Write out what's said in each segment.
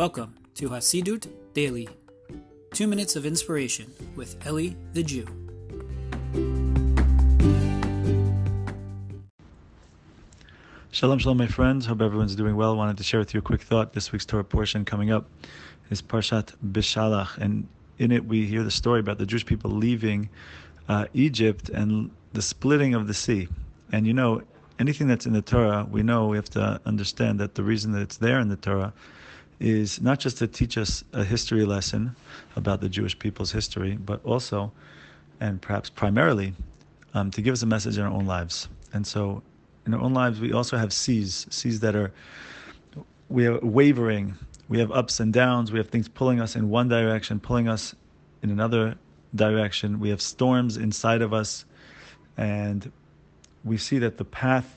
Welcome to Hasidut Daily, two minutes of inspiration with Eli the Jew. Shalom, shalom, my friends. Hope everyone's doing well. Wanted to share with you a quick thought. This week's Torah portion coming up is Parshat Bishalach, and in it we hear the story about the Jewish people leaving uh, Egypt and the splitting of the sea. And you know, anything that's in the Torah, we know we have to understand that the reason that it's there in the Torah is not just to teach us a history lesson about the Jewish people's history, but also, and perhaps primarily, um, to give us a message in our own lives. And so, in our own lives, we also have seas, seas that are we are wavering. We have ups and downs. We have things pulling us in one direction, pulling us in another direction. We have storms inside of us, and we see that the path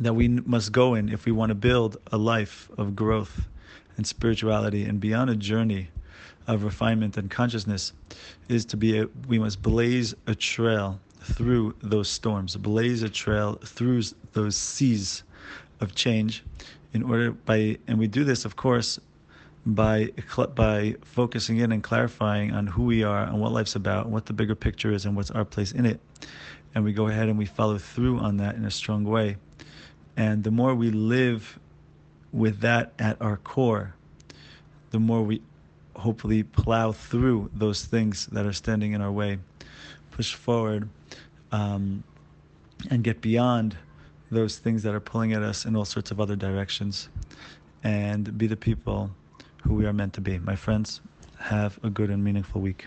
that we must go in if we want to build a life of growth and spirituality and beyond a journey of refinement and consciousness is to be a, we must blaze a trail through those storms blaze a trail through those seas of change in order by and we do this of course by by focusing in and clarifying on who we are and what life's about what the bigger picture is and what's our place in it. And we go ahead and we follow through on that in a strong way. And the more we live with that at our core, the more we hopefully plow through those things that are standing in our way, push forward, um, and get beyond those things that are pulling at us in all sorts of other directions, and be the people who we are meant to be. My friends, have a good and meaningful week.